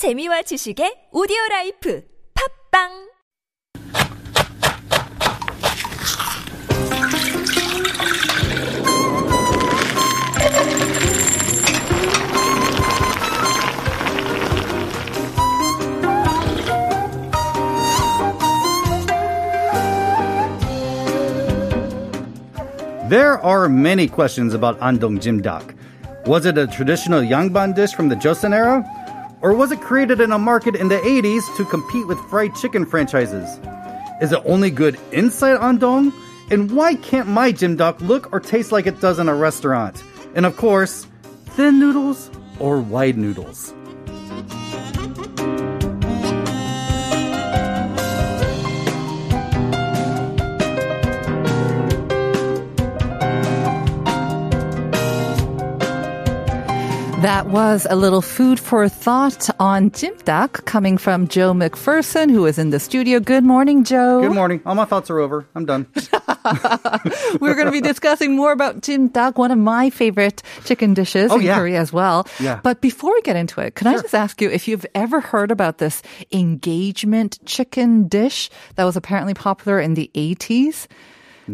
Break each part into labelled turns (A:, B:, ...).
A: 재미와 지식의 오디오 라이프 팝빵
B: There are many questions about Andong Jimdak. Was it a traditional Yangban dish from the Joseon era? Or was it created in a market in the 80s to compete with fried chicken franchises? Is it only good inside Andong? And why can't my Jimdak look or taste like it does in a restaurant? And of course, thin noodles or wide noodles?
C: That was a little food for thought on Jimdak coming from Joe McPherson, who is in the studio. Good morning, Joe.
B: Good morning. All my thoughts are over. I'm done.
C: We're going to be discussing more about Jimdak, one of my favorite chicken dishes
B: Oh,
C: in
B: yeah.
C: Korea as well.
B: Yeah.
C: But before we get into it, can I just ask you if you've ever heard about this engagement chicken dish that was apparently popular in the 80s?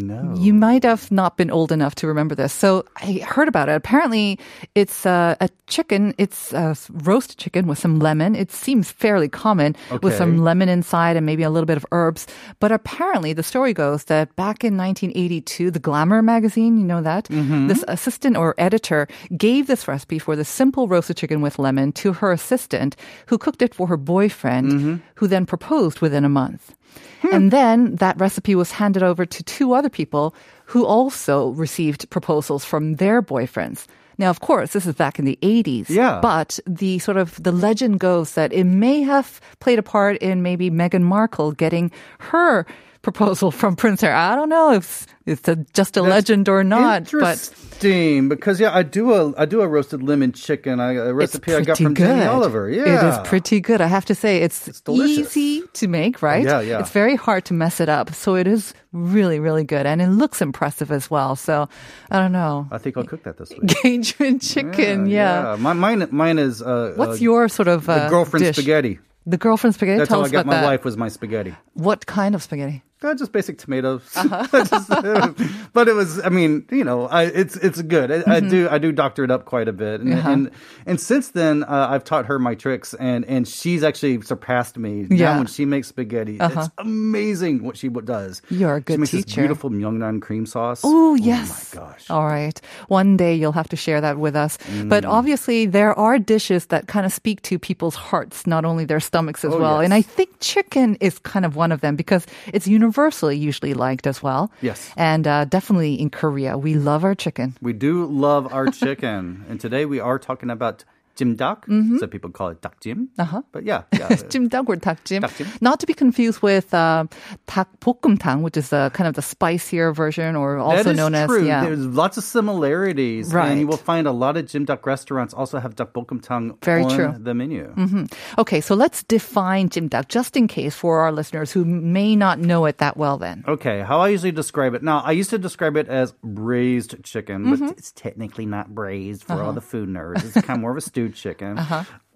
B: No.
C: You might have not been old enough to remember this. So I heard about it. Apparently, it's uh, a chicken. It's uh, a roast chicken with some lemon. It seems fairly common with some lemon inside and maybe a little bit of herbs. But apparently, the story goes that back in 1982, the Glamour magazine, you know that, mm-hmm. this assistant or editor gave this recipe for the simple roasted chicken with lemon to her assistant, who cooked it for her boyfriend, mm-hmm. who then proposed within a month. Hmm. And then that recipe was handed over to two other people who also received proposals from their boyfriends. Now, of course, this is back in the 80s.
B: Yeah.
C: But the sort of the legend goes that it may have played a part in maybe Meghan Markle getting her proposal from Prince Harry. I don't know if it's a, just a legend or not, but
B: Interesting, because yeah, I do a I do a roasted lemon chicken. I, a
C: it's
B: recipe I got from
C: good.
B: Jamie Oliver. Yeah,
C: It is pretty good. I have to say, it's,
B: delicious.
C: easy to make, right?
B: Yeah, yeah.
C: It's very hard to mess it up. So it is really, really good. And it looks impressive as well. So I don't know.
B: I think I'll cook that this week.
C: Engagement chicken, yeah.
B: My, mine, mine is. Uh,
C: What's
B: uh,
C: your sort of uh,
B: the girlfriend
C: dish?
B: spaghetti?
C: The girlfriend spaghetti.
B: That's
C: Tell
B: how I got my
C: that.
B: wife was my spaghetti.
C: What kind of spaghetti?
B: Uh, just basic tomatoes,
C: Uh-huh.
B: Just, but it was. I mean, you know, I, it's it's good. I, I do I do doctor it up quite a bit, and
C: Mm-hmm. Uh-huh.
B: and, and since then uh, I've taught her my tricks, and and she's actually surpassed me.
C: Yeah.
B: Now when she makes spaghetti, it's amazing what she does.
C: You're a good
B: she makes
C: teacher.
B: This beautiful Myeongnan cream sauce.
C: Oh, yes.
B: my gosh.
C: All right. One day you'll have to share that with us. But
B: Mm.
C: obviously, there are dishes that kind of speak to people's hearts, not only their stomachs as
B: Oh,
C: well.
B: yes.
C: And I think chicken is kind of one of them because it's universally usually liked as well.
B: Yes.
C: And uh, definitely in Korea, we love our chicken.
B: We do love our chicken, and today we are talking about jimdak. So people call it dakjim.
C: Mm-hmm. Uh-huh.
B: But yeah, yeah.
C: Jimdak or takjim.
B: Dakjim.
C: Not to be confused with uh, takbokkumtang, which is uh, kind of the spicier version or also
B: that is
C: known
B: true.
C: as yeah.
B: There's lots of similarities,
C: Right.
B: and you will find a lot of Jim jimdak restaurants also have dakbokkumtang
C: Very
B: on
C: true.
B: the menu.
C: Okay, so let's define Jim jimdak just in case for our listeners who may not know it that well then.
B: Okay, how I usually describe it. Now, I used to describe it as braised chicken,
C: Mm-hmm.
B: but it's technically not braised for
C: Uh-huh.
B: all the food nerds. It's kind of more of a stewed chicken.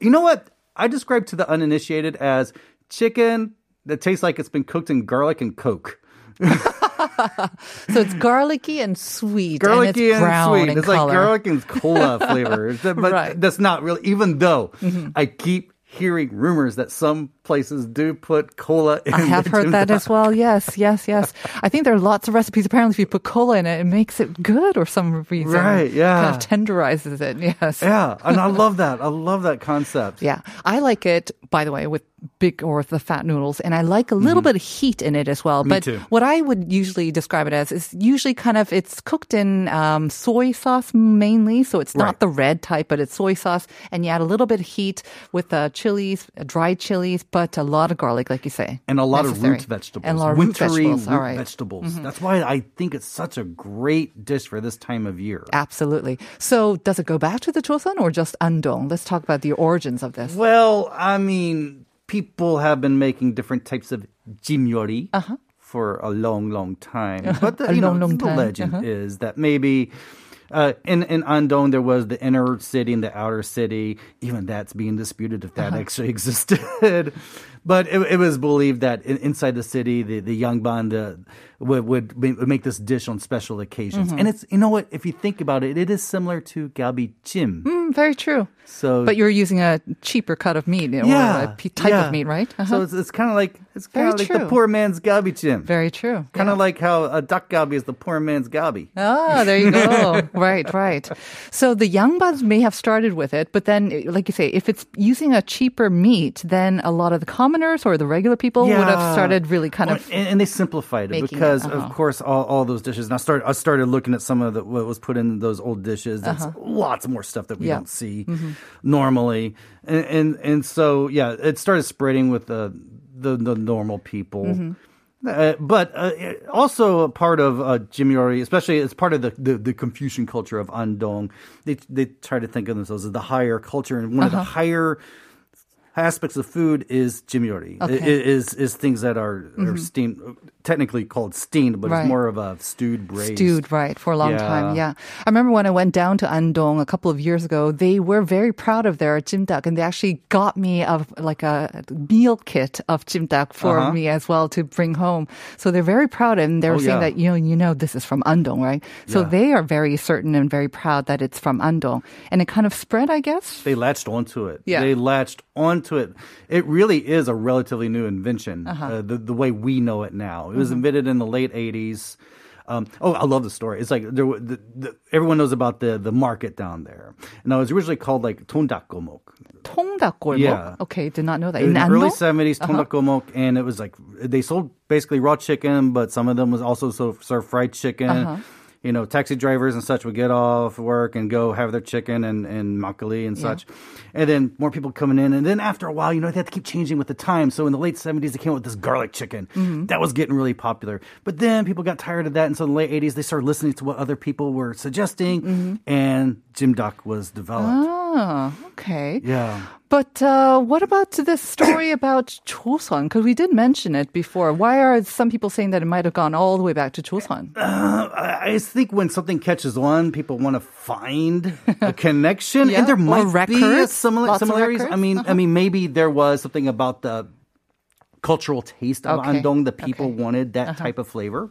B: You know what? I describe to the uninitiated as chicken that tastes like it's been cooked in garlic and coke.
C: So it's garlicky and sweet
B: garlicky
C: and it's brown
B: sweet. it's
C: color.
B: like garlic and cola flavor. But
C: Right. Mm-hmm.
B: that's not really, even though I keep hearing rumors that some places do put cola in
C: I have heard that as well. Yes, yes, yes. I think there are lots of recipes. Apparently, if you put cola in it, it makes it good or some reason.
B: Right, yeah.
C: Kind of tenderizes it. Yes.
B: Yeah, and I love that. I love that concept.
C: Yeah. I like it, by the way, with big or the fat noodles. And I like a little bit of heat in it as well.
B: Mm-hmm. Me
C: but
B: too.
C: what I would usually describe it as is usually kind of, it's cooked in um, soy sauce mainly. So it's
B: Right.
C: not the red type, but it's soy sauce. And you add a little bit of heat with uh, chilies, dried chilies, but a lot of garlic, like you say.
B: And a lot
C: Necessary.
B: of root vegetables.
C: And a lot of root vegetables.
B: Root
C: right. Mm-hmm.
B: That's why I think it's such a great dish for this time of year.
C: Absolutely. So does it go back to the Joseon or just Andong? Let's talk about the origins of this.
B: Well, I mean, people have been making different types of jimyori for a long, long time. But the,
C: A
B: you know,
C: long, long
B: the
C: time.
B: legend
C: Uh-huh.
B: is that maybe Uh, in in Andong, there was the inner city and the outer city. Even that's being disputed if that actually existed. But it, it was believed that in, inside the city, the the Yangban the, would, would would make this dish on special occasions. And it's you know what? If you think about it, it is similar to galbi jim.
C: Mm, very true.
B: So
C: But you're using a cheaper cut of meat or a p- type
B: yeah.
C: of meat, right?
B: So
C: Uh-huh.
B: it's, it's kind of like it's kind of like the poor man's galbi jim.
C: Very true.
B: Kind
C: Yeah.
B: of like how a dak galbi is the poor man's galbi.
C: Ah, there you go. right, right. So the Yangbans may have started with it, but then, like you say, if it's using a cheaper meat, then a lot of the commoners or the regular people would have started really kind of.
B: and, and they simplified it
C: making it,
B: because,
C: uh-huh.
B: of course, all, all those dishes. And I started I started looking at some of the, what was put in those old dishes. There's lots more stuff that we
C: Uh-huh. Yeah.
B: don't see normally, and, and and so yeah, it started spreading with the the, the normal people.
C: Mm-hmm.
B: Uh, but uh, also a part of uh, Jimyori, especially as part of the, the, the Confucian culture of Andong, they they try to think of themselves as the higher culture, and one of
C: Uh-huh.
B: the higher aspects of food is jimyori.
C: Okay.
B: Is is things that are, are mm-hmm. steamed, technically called steamed, but
C: Right.
B: it's more of a stewed braised.
C: Stewed, right, for a long time.
B: Yeah.
C: Yeah. I remember when I went down to Andong a couple of years ago, they were very proud of their jimdak and they actually got me a, like a meal kit of jimdak for
B: Uh-huh.
C: me as well to bring home. So they're very proud and they were
B: Oh,
C: saying
B: yeah.
C: that, you know, you know, this is from Andong, right? So
B: Yeah.
C: they are very certain and very proud that it's from Andong. And it kind of spread, I guess.
B: They latched onto it.
C: Yeah.
B: They latched onto it. It really is a relatively new invention,
C: Uh-huh.
B: uh, the, the way we know it now. It was
C: mm-hmm.
B: invented in the late 80s. Um, oh, I love the story. It's like there, the, the, everyone knows about the the market down there. Now it's originally called like
C: Tondakgolmok. Tondakgolmok.
B: Yeah.
C: Okay, did not know that.
B: In,
C: in
B: the early
C: seventies,
B: Tondakgolmok, uh-huh. and it was like they sold basically raw chicken, but some of them was also served fried chicken.
C: Uh-huh
B: you know taxi drivers and such would get off work and go have their chicken and, and makgeolli and such. And then more people coming in. And then after a while you know they had to keep changing with the time. So in the late 70s they came out with this garlic chicken
C: Mm-hmm.
B: that was getting really popular. But then people got tired of that. And so in the late 80s they started listening to what other people were suggesting
C: Mm-hmm.
B: and jimdak was developed.
C: Ah, okay.
B: yeah
C: But uh, what about this story about Choson? Because we did mention it before. Why are some people saying that it might have gone all the way back to Choson?
B: I I think when something catches on, people want to find a connection,
C: Yeah,
B: and there might be a
C: records,
B: simila-
C: lots
B: similarities. I
C: records. Uh-huh.
B: mean, I mean, maybe there was something about the cultural taste of
C: Okay,
B: andong. The people
C: okay. Uh-huh.
B: wanted that type of flavor.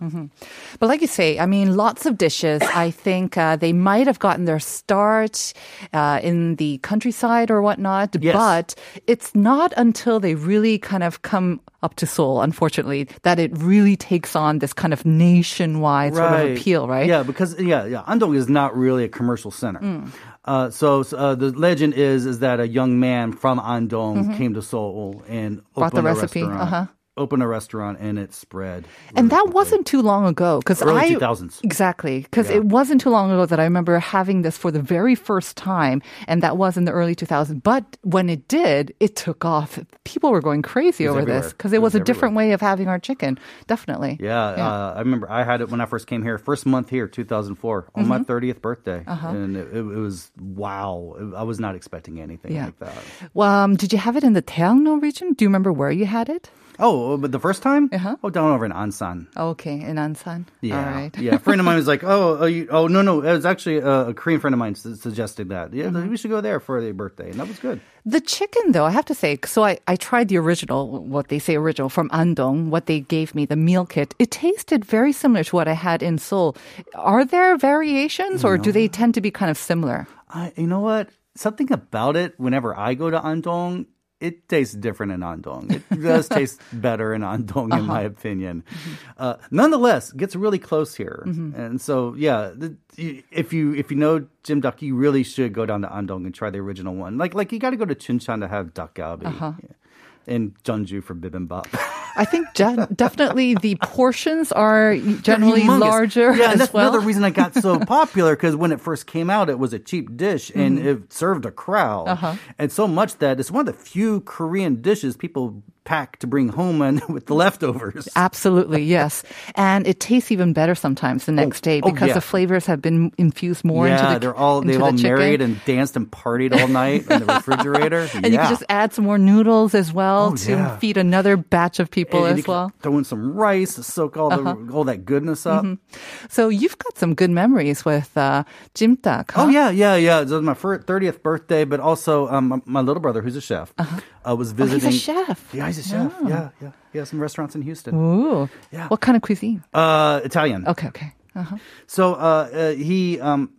C: But like you say, I mean, lots of dishes. I think uh, they might have gotten their start uh, in the countryside or whatnot.
B: Yes.
C: But it's not until they really kind of come up to Seoul, unfortunately, that it really takes on this kind of nationwide sort of appeal, right?
B: Yeah, because yeah, yeah, Andong is not really a commercial center.
C: Mm.
B: Uh, so uh, the legend is is that a young man from Andong
C: Mm-hmm.
B: came to Seoul and
C: Brought the
B: a
C: recipe,
B: restaurant.
C: uh-huh.
B: Opened a restaurant and it spread.
C: And that
B: quickly.
C: wasn't too long ago because I
B: 2000s.
C: exactly because
B: Yeah.
C: it wasn't too long ago that I remember having this for the very first time, and that was in the early 2000s. But when it did, it took off. People were going crazy over this because
B: It
C: it was,
B: was
C: a different way of having our chicken. Definitely.
B: Yeah, Uh, I remember I had it when I first came here, first month here, 2004, on my
C: Mm-hmm.
B: 30th birthday,
C: Uh-huh.
B: and it, it, it was wow. I was not expecting anything
C: Yeah.
B: like that.
C: Well, um, did you have it in the Daehangno region? Do you remember where you had it?
B: Oh, but the first time,
C: Uh-huh.
B: oh, down over in Ansan.
C: Okay, in Ansan.
B: Yeah,
C: All right.
B: yeah. A friend of mine was like, "Oh, oh, you, oh no, no." It was actually a, a Korean friend of mine su- suggested that. Yeah,
C: Mm-hmm.
B: we should go there for their birthday, and that was good.
C: The chicken, though, I have to say, so I, I tried the original, what they say original from Andong, what they gave me, the meal kit. It tasted very similar to what I had in Seoul. Are there variations or do they tend to be kind of similar?
B: I, you know what? Something about it. Whenever I go to Andong, it tastes different in Andong. It does taste better in Andong, in uh-huh. my opinion. Uh, nonetheless, it gets really close here, mm-hmm. and so yeah. The, if you if you know Jimdak, you really should go down to Andong and try the original one. Like like you got to go to Chuncheon to have dak galbi. Uh-huh. Yeah. And Jeonju for bibimbap.
C: I think definitely the portions are generally larger
B: Yeah, and that's
C: well.
B: another reason it got so popular because when it first came out, it was a cheap dish and it served a crowd,
C: Mm-hmm. Uh-huh.
B: and so much that it's one of the few Korean dishes people pack to bring home and with the leftovers.
C: Absolutely, yes. And it tastes even better sometimes the next day
B: oh,
C: because
B: yeah.
C: the flavors have been infused more into
B: yeah,
C: the
B: they're all
C: into
B: they
C: the
B: all
C: chicken.
B: married and danced and partied all night in the refrigerator.
C: and you can just add some more noodles as well
B: Oh,
C: to
B: yeah.
C: feed another batch of people
B: and, and
C: as well. Uh-huh.
B: Throw in some rice to soak all the all that goodness up.
C: So you've got some good memories with uh, jimdak. Huh?
B: Oh yeah, yeah, yeah. It was my thirtieth birthday, but also um, my, my little brother, who's a chef, uh was
C: Oh,
B: visiting.
C: he's a chef.
B: Yeah, he's a chef. Yeah, yeah. He has some restaurants in Houston.
C: Ooh.
B: Yeah.
C: What kind of cuisine?
B: Uh, Italian.
C: Okay, okay. Uh-huh.
B: So uh, uh, he, um,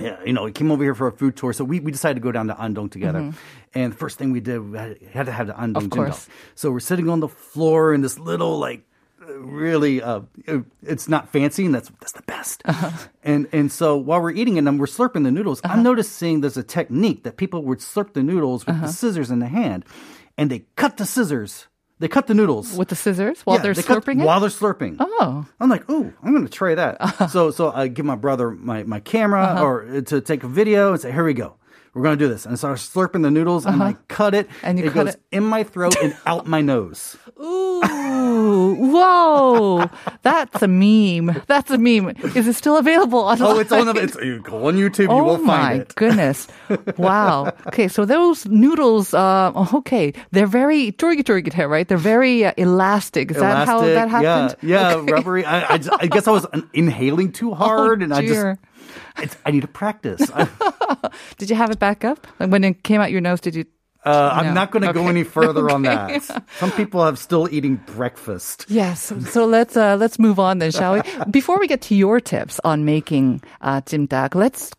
B: yeah, you know, he came over here for a food tour. So we, we decided to go down to Andong together. And the first thing we did, we had, had to have the Andong
C: Mm-hmm. Course.
B: So we're sitting on the floor in this little like. Really, uh, it's not fancy, and that's that's the best.
C: Uh-huh.
B: And and so while we're eating and we're slurping the noodles, I'm noticing there's a technique that people would slurp the noodles with
C: Uh-huh.
B: the scissors in the hand, and they cut the scissors, they cut the noodles
C: With the scissors while
B: Yeah,
C: they're
B: they
C: slurping it?
B: While they're slurping.
C: Oh.
B: I'm like, ooh, I'm gonna try that. So so I give my brother my, my camera
C: Uh-huh.
B: or uh, to take a video and say, here we go. We're gonna do this. And so I start slurping the noodles and I cut it.
C: Uh-huh. And you
B: it
C: cut
B: goes
C: it-
B: in my throat and out my nose.
C: Ooh, Whoa! That's a meme. That's a meme. Is it still available online?
B: Oh, it's on. It's you go on YouTube.
C: Oh, you
B: will
C: oh
B: find it.
C: my goodness! Wow. Okay, so those noodles. Uh, okay, they're very torgi right? They're very uh, elastic. Is that how that happened?
B: Yeah, yeah
C: okay.
B: rubbery. I, I, just, I, guess I was inhaling too oh, hard, oh, and dear. I just. I need to practice.
C: did you have it back up? Like when it came out your nose, did you
B: uh, I'm
C: No.
B: not going to go any further on that. Some people have still eating breakfast.
C: Yes. So let's uh, let's move on then, shall we? Before we get to your tips on making uh, jimdak, let's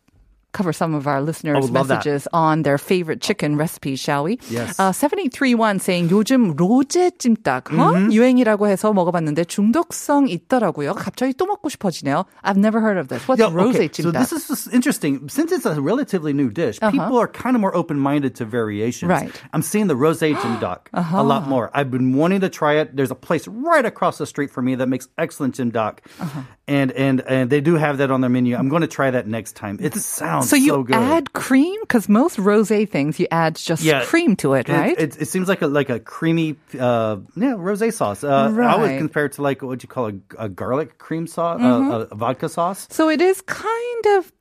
C: cover some of our listeners'
B: would love that.
C: messages on their favorite chicken recipes, shall we?
B: Yes.
C: Uh, 7831 saying 요즘 로제 찜닭 어?
B: Mm-hmm.
C: 유행이라고 해서 먹어봤는데 중독성 있더라고요. 갑자기 또 먹고 싶어지네요. I've never heard of this. What's
B: Yeah,
C: rose
B: okay.
C: 찜닭?
B: So this is just interesting. Since it's a relatively new dish, people are kind of more open-minded to variations.
C: Uh-huh. Right. Uh-huh.
B: I'm seeing the rosé jimdak a lot more. I've been wanting to try it. There's a place right across the street from me that makes excellent jimdak,
C: Uh-huh.
B: and and and they do have that on their menu. I'm going to try that next time. It sounds
C: so you add cream because most rosé things you add just cream to it, right?
B: It, it, seems like a like a creamy, uh, yeah, rosé sauce. Uh, I would
C: Right.
B: compare it to like what you call a, a garlic cream sauce,
C: Mm-hmm.
B: uh, a vodka sauce.
C: So it is kind of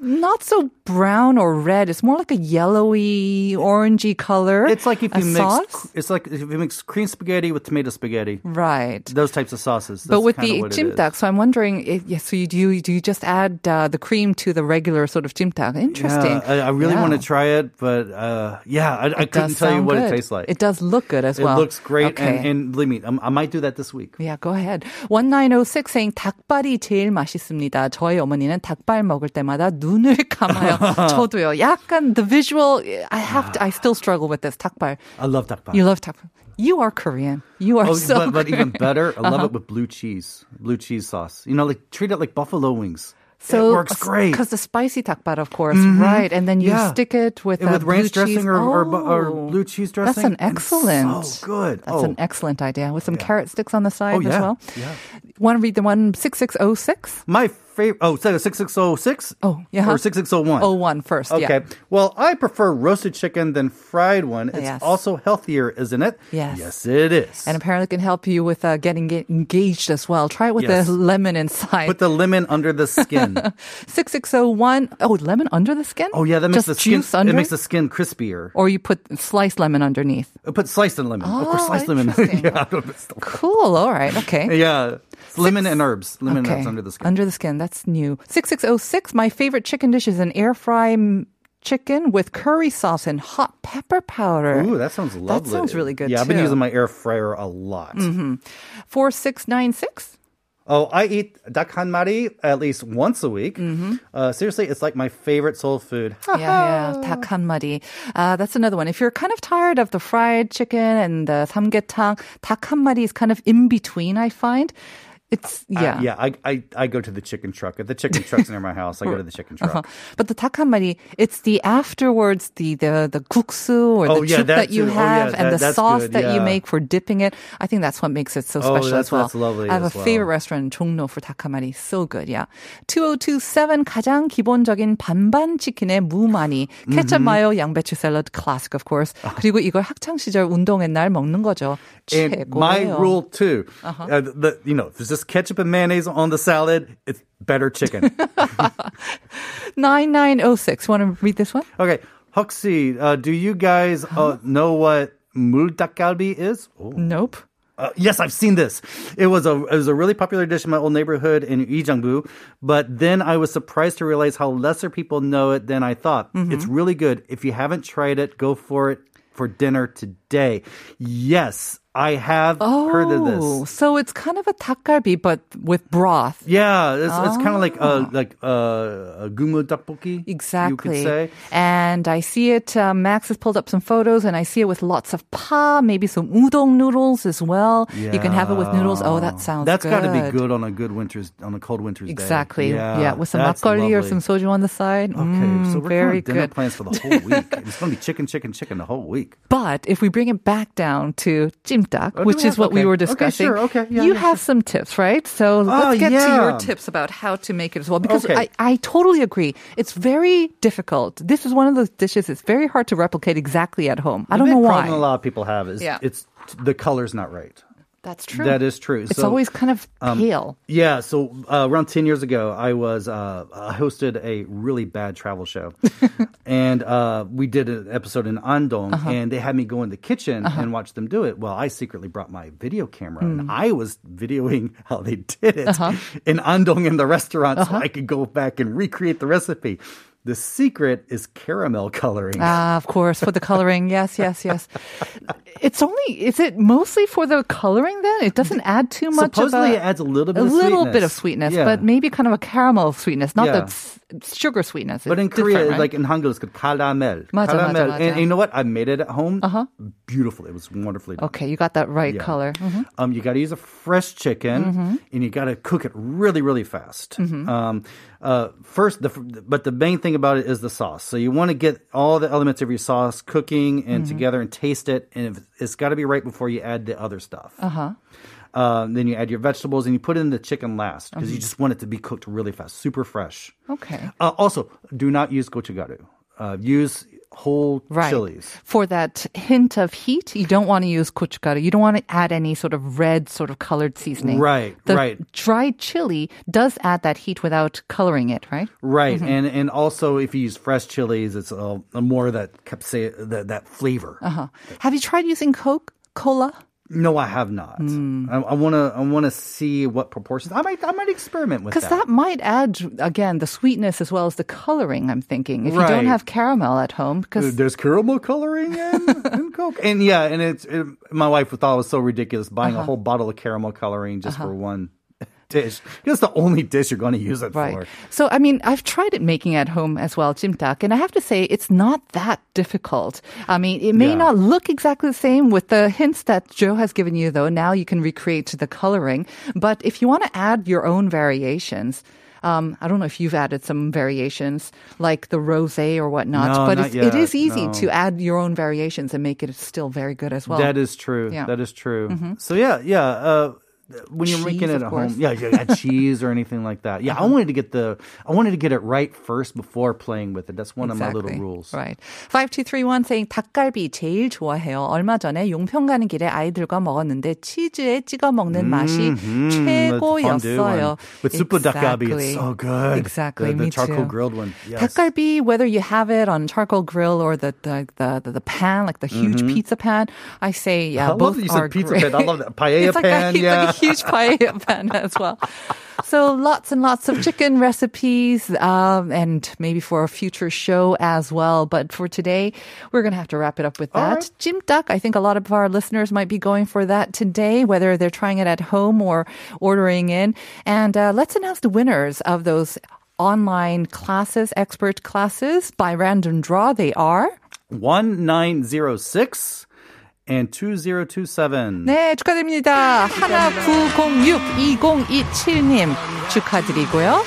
C: not so brown or red. It's more like a yellowy, orangey color.
B: It's like if you mix it's like if you mix cream spaghetti with tomato spaghetti.
C: Right.
B: Those types of sauces.
C: but with the jimdak, so I'm wondering if yeah, so you do you, do you just add uh, the cream to the regular sort of jimdak? Interesting.
B: Yeah, I, I really yeah. want to try it, but uh, yeah, I, I couldn't tell you what
C: good.
B: it tastes like.
C: It does look good as well.
B: It looks great
C: okay.
B: and, and believe me, I'm, i might do that this week.
C: Yeah, go ahead. 1906 saying 닭발이 제일 맛있습니다. 저희 어머니는 닭발 먹을 때마다 눈을 감아요. 저도요. 약간 the visual I have to I still struggle with this 닭발.
B: I love dakbal.
C: You love 닭발. You are Korean. You are
B: Oh,
C: so
B: but, but even
C: Korean.
B: better, I love
C: Uh-huh.
B: it with blue cheese, blue cheese sauce. You know, like treat it like buffalo wings.
C: So
B: it works great.
C: because the spicy 닭발, of course, right? And then you
B: Yeah.
C: stick it with
B: And
C: uh,
B: with ranch
C: blue cheese.
B: dressing or, or, bu- or
C: Oh.
B: blue cheese
C: That's
B: dressing.
C: an
B: and it's
C: excellent.
B: So good.
C: That's
B: oh.
C: an excellent idea with some carrot sticks on the side
B: Oh,
C: as
B: yeah.
C: well.
B: Yeah.
C: Want to read the one six six oh six?
B: My favorite. Oh, so 6606?
C: Oh, yeah.
B: Or 6601?
C: Oh, one first.
B: Okay.
C: Yeah.
B: Well, I prefer roasted chicken than fried one. It's
C: Yes.
B: also healthier, isn't it?
C: Yes.
B: Yes, it is.
C: And apparently can help you with uh, getting get engaged as well. Try it with
B: Yes.
C: the lemon inside.
B: Put the lemon under the skin.
C: 6601. Oh, lemon under the skin?
B: oh yeah, that makes
C: Just
B: the skin.
C: juice under
B: It makes the skin crispier.
C: Or you put sliced lemon underneath.
B: Put sliced lemon. of course,
C: Oh,
B: sliced lemon. yeah, I don't know, it's still-
C: Cool. All right. Okay.
B: yeah. Lemon and herbs. Lemon
C: okay.
B: and herbs under the skin.
C: Under the skin. That's new. 6606. My favorite chicken dish is an air fry chicken with curry sauce and hot pepper powder.
B: Ooh, that sounds lovely.
C: That sounds really good.
B: Yeah, too. I've been using my air fryer a lot.
C: Mm-hmm. Four six nine six.
B: Oh, I eat dak hanmari at least once a week.
C: Mm-hmm.
B: Uh, seriously, it's like my favorite soul food.
C: yeah, yeah, dak hanmari. Uh, that's another one. If you're kind of tired of the fried chicken and the samgyetang, dak hanmari is kind of in between, I find. It's yeah.
B: I,
C: yeah,
B: I, I I go to the chicken truck. If the chicken truck's near my house, I go to the chicken uh-huh. truck.
C: Uh-huh. But the dak hanmari, it's the afterwards the the the guksu or
B: oh,
C: the
B: yeah, that,
C: you
B: have oh, yeah,
C: and the sauce
B: good,
C: that
B: yeah.
C: you make for dipping it. I think that's what makes it so
B: oh,
C: special as well.
B: That's lovely.
C: I have a
B: well.
C: favorite restaurant in Jongno for dak hanmari. So good. Yeah. 2027 가장 기본적인 반반 치킨의 무마니, 케첩
B: mm-hmm.
C: 마요 양배추 샐러드 클래식 of course. 그리고 이걸 학창 시절 운동회 날 먹는 거죠. 최고예요.
B: my rule too.
C: Uh-huh.
B: Uh, the, you know, this just ketchup and mayonnaise on the salad, it's better chicken.
C: 9906. Want to read this one?
B: okay, Huxley, uh, do you guys uh, know what muldakalbi is? Oh.
C: Nope.
B: Uh, yes, I've seen this. It was a it was a really popular dish in my old neighborhood in Uijeongbu, but then I was surprised to realize how lesser people know it than I thought.
C: Mm-hmm.
B: It's really good. If you haven't tried it, go for it for dinner today. Yes, I have heard of
C: Oh,
B: this.
C: so it's kind of a takgalbi, but with broth.
B: Yeah, it's, it's kind of like uh like uh, a gungmul tteokbokki.
C: Exactly.
B: You could say.
C: And I see it, uh, Max has pulled up some photos and I see it with lots of pa, maybe some udon noodles as well. Yeah. You can have it with noodles. Oh, that sounds
B: That's got to be good on a good winter's on a cold winter's
C: Exactly.
B: day. Exactly.
C: Yeah, with some makgeolli or some soju on the side.
B: Okay,
C: Mm,
B: so we're
C: very
B: going dinner
C: good.
B: plans for the whole week. it's going to be chicken, chicken, chicken the whole week.
C: But if we bring it back down to jimdak,
B: Oh,
C: which
B: we
C: is what we
B: okay.
C: were
B: Okay,
C: discussing,
B: sure, okay, yeah,
C: you
B: yeah,
C: have some tips, right? So oh, let's
B: Oh,
C: get to your tips about how to make it as well. Because
B: Okay.
C: I, I totally agree. It's very difficult. This is one of those dishes it's very hard to replicate exactly at home. I
B: The
C: don't know why.
B: problem a lot of people have is
C: Yeah.
B: it's the color's not right.
C: That's true.
B: That is true.
C: It's
B: So,
C: always kind of
B: um,
C: pale.
B: Yeah, so uh, around 10 years ago, I was uh, I hosted a really bad travel show. and uh, we did an episode in Andong,
C: Uh-huh.
B: and they had me go in the kitchen and watch them do it. Well, I secretly brought my video camera,
C: Hmm.
B: and I was videoing how they did it
C: Uh-huh.
B: in Andong in the restaurant so I could go back and recreate the recipe. The secret is caramel coloring.
C: Ah, of course, for the coloring. Yes, yes, yes. It's only, is it mostly for the coloring then? It doesn't add too much
B: Supposedly
C: of
B: it adds a little bit
C: a
B: of
C: little
B: sweetness.
C: bit of sweetness,
B: Yeah.
C: but maybe kind of a caramel sweetness, not
B: Yeah.
C: the sugar sweetness.
B: But in
C: It's
B: Korea,
C: different, right?
B: like in Hangul, it's called caramel.
C: 맞아,
B: caramel.
C: 맞아, 맞아.
B: And, and you know what? I made it at home. Uh-huh. Beautiful. It was wonderfully done.
C: okay, you got that right
B: Yeah.
C: color. Mhm.
B: Um, you got to use a fresh chicken,
C: Mm-hmm.
B: and you got to cook it really, really fast. Um, uh, first, the, but the main thing about it is the sauce. So you want to get all the elements of your sauce cooking and
C: Mm-hmm.
B: together and taste it, and it's got to be right before you add the other stuff.
C: Uh-huh.
B: Um, then you add your vegetables, and you put in the chicken last because
C: Mm-hmm.
B: you just want it to be cooked really fast, super fresh.
C: Okay.
B: Uh, also, do not use gochugaru. Uh, use whole
C: Right.
B: chilies.
C: For that hint of heat, you don't want to use gochugaru. You don't want to add any sort of red, sort of colored seasoning.
B: Right,
C: The
B: right.
C: dried chili does add that heat without coloring it, right?
B: Right,
C: Mm-hmm.
B: and and also if you use fresh chilies, it's a more that capsa that that flavor.
C: Uh-huh. Have you tried using Coke, cola?
B: No, I have not.
C: Hmm.
B: I, I wanna I wanna see what proportions. I might I might experiment with
C: Because
B: that.
C: that might add, again, the sweetness as well as the coloring, I'm thinking. If you don't have caramel at home, because
B: There's caramel coloring in, in Coke, and yeah, and it's it, my wife thought it was so ridiculous buying
C: Uh-huh.
B: a whole bottle of caramel coloring just for one dish. That's the only dish you're going to use it
C: Right.
B: for.
C: So, I mean, I've tried it making at home as well, jimdak, and I have to say it's not that difficult. I mean, it may
B: Yeah.
C: not look exactly the same with the hints that Joe has given you, though. Now you can recreate the coloring. But if you want to add your own variations, um, I don't know if you've added some variations like the rosé or whatnot,
B: No,
C: but it's, it is easy
B: no.
C: to add your own variations and make it still very good as well.
B: That is true.
C: Yeah. Mm-hmm.
B: That is true. So yeah, yeah. Uh, when you're making
C: Cheese,
B: it
C: of
B: at
C: course.
B: home, yeah, you add cheese or anything like that. Yeah, I wanted to get the I wanted to get it right first before playing with it. That's one of my little rules.
C: Right. 5231 saying 닭갈비 제일 좋아해요. 얼마 전에 용평 가는 길에 아이들과 먹었는데 치즈에 찍어 먹는 맛이
B: Mm, that's a fondue
C: 최고였어요.
B: one. With super dakgabi,
C: Exactly.
B: it's so good.
C: Exactly.
B: The, the
C: me
B: charcoal
C: too.
B: grilled one. Yes.
C: 닭갈비, whether you have it on charcoal grill or the the the, the, the pan, like the huge pizza pan, I say yeah,
B: Mm-hmm. I love
C: both
B: that you
C: are
B: said pizza
C: great.
B: pan. I love that. Paella
C: it's like
B: pan,
C: A, it's
B: yeah.
C: like a huge paella pan as well. So lots and lots of chicken recipes, um, and maybe for a future show as well. But for today, we're gonna have to wrap it up with that.
B: right.
C: Jimdak, I think a lot of our listeners might be going for that today, whether they're trying it at home or ordering in. And uh, let's announce the winners of those online classes, expert classes by random draw. They are.
B: 1906 and 2027.
C: 네, 축하드립니다. 하나 906 2027님 축하드리고요.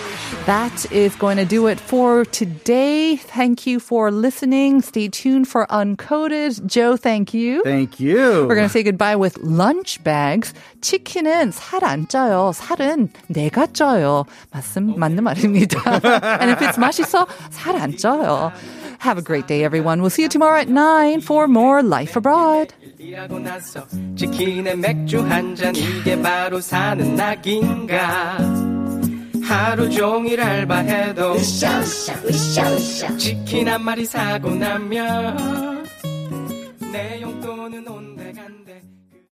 C: That is going to do it for today. Thank you for listening. Stay tuned for Uncoded. Joe, thank you.
B: Thank you.
C: We're going to say goodbye with lunch bags. 치킨은 살 안 쪄요. 살은 내가 쪄요. 맞음, 맞는 말입니다. and if it's 맛있어, 살 안 쪄요. Have a great day, everyone. We'll see you tomorrow at 9 for more Life Abroad.
D: 일하고 나서 치킨에 맥주 한 잔 이게 바로 사는 낙인가 하루 종일 알바해도 치킨 한 마리 사고 나면 내 용돈